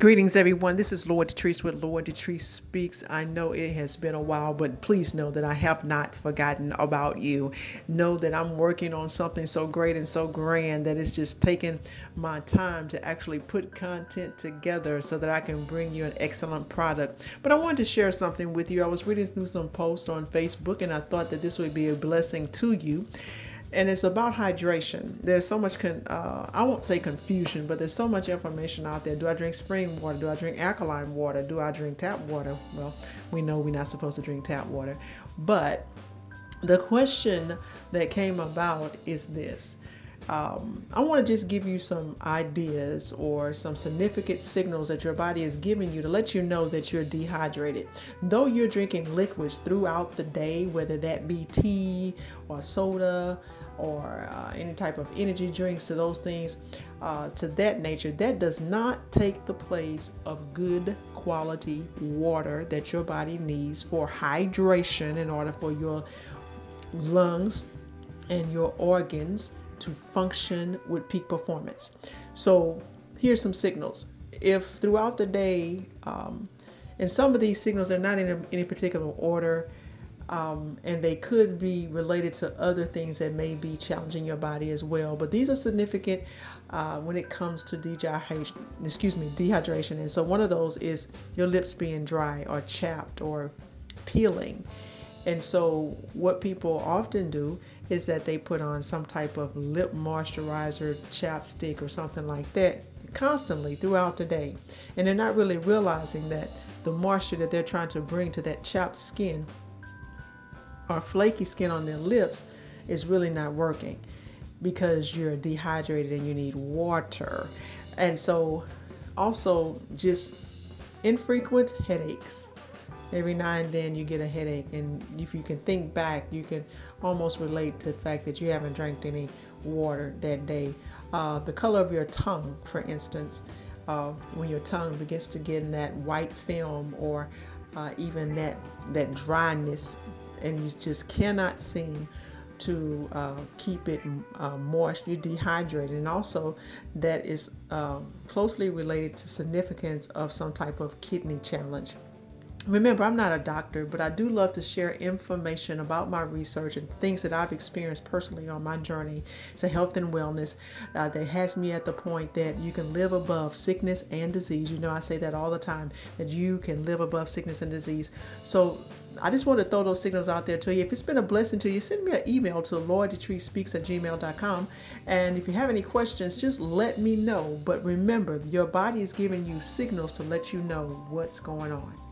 Greetings, everyone. This is Lord Detrice with Lord Detrice Speaks. I know it has been a while, but please know that I have not forgotten about you. Know that I'm working on something so great and so grand that it's just taking my time to actually put content together so that I can bring you an excellent product. But I wanted to share something with you. I was reading through some posts on Facebook and I thought that this would be a blessing to you and it's about hydration. There's so much, con- uh, I won't say confusion, but there's so much information out there. Do I drink spring water? Do I drink alkaline water? Do I drink tap water? Well, we know we're not supposed to drink tap water. But the question that came about is this. Um, I want to just give you some ideas or some significant signals that your body is giving you to let you know that you're dehydrated. Though you're drinking liquids throughout the day, whether that be tea or soda, or uh, any type of energy drinks to those things uh, to that nature, that does not take the place of good quality water that your body needs for hydration in order for your lungs and your organs to function with peak performance. So here's some signals. If throughout the day, um, and some of these signals are not in any particular order, um, and they could be related to other things that may be challenging your body as well. But these are significant uh, when it comes to dehydration. Excuse me, dehydration. And so one of those is your lips being dry or chapped or peeling. And so what people often do is that they put on some type of lip moisturizer, chapstick, or something like that constantly throughout the day. And they're not really realizing that the moisture that they're trying to bring to that chapped skin or flaky skin on their lips is really not working because you're dehydrated and you need water. And so, also, just infrequent headaches. Every now and then you get a headache, and if you can think back, you can almost relate to the fact that you haven't drank any water that day. Uh, the color of your tongue, for instance, uh, when your tongue begins to get in that white film or uh, even that that dryness and you just cannot seem to uh, keep it uh, moist, you're dehydrated. And also, that is uh, closely related to significance of some type of kidney challenge. Remember, I'm not a doctor, but I do love to share information about my research and things that I've experienced personally on my journey to health and wellness uh, that has me at the point that you can live above sickness and disease. You know, I say that all the time that you can live above sickness and disease. So, I just want to throw those signals out there to you. If it's been a blessing to you, send me an email to lorddetreespeaks at gmail.com. And if you have any questions, just let me know. But remember, your body is giving you signals to let you know what's going on.